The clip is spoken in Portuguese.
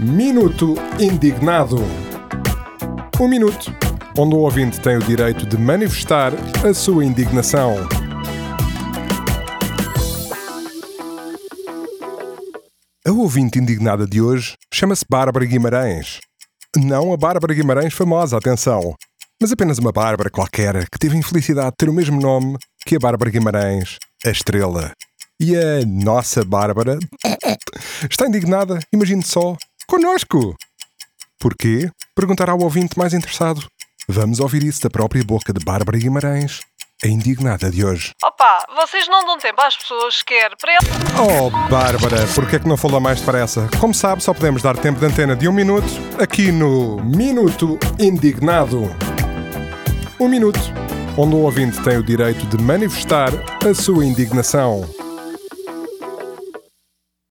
Minuto Indignado. Um minuto onde o ouvinte tem o direito de manifestar a sua indignação. A ouvinte indignada de hoje chama-se Bárbara Guimarães. Não a Bárbara Guimarães famosa, atenção, mas apenas uma Bárbara qualquer que teve a infelicidade de ter o mesmo nome que a Bárbara Guimarães, a estrela. E a nossa Bárbara está indignada, imagine só, connosco. Porquê? Perguntará ao ouvinte mais interessado. Vamos ouvir isso da própria boca de Bárbara Guimarães, a indignada de hoje. Opa, vocês não dão tempo às pessoas, quer para ele. Oh, Bárbara, por que é que não falou mais depressa? Como sabe, só podemos dar tempo de antena de um minuto aqui no Minuto Indignado. Um minuto onde o ouvinte tem o direito de manifestar a sua indignação.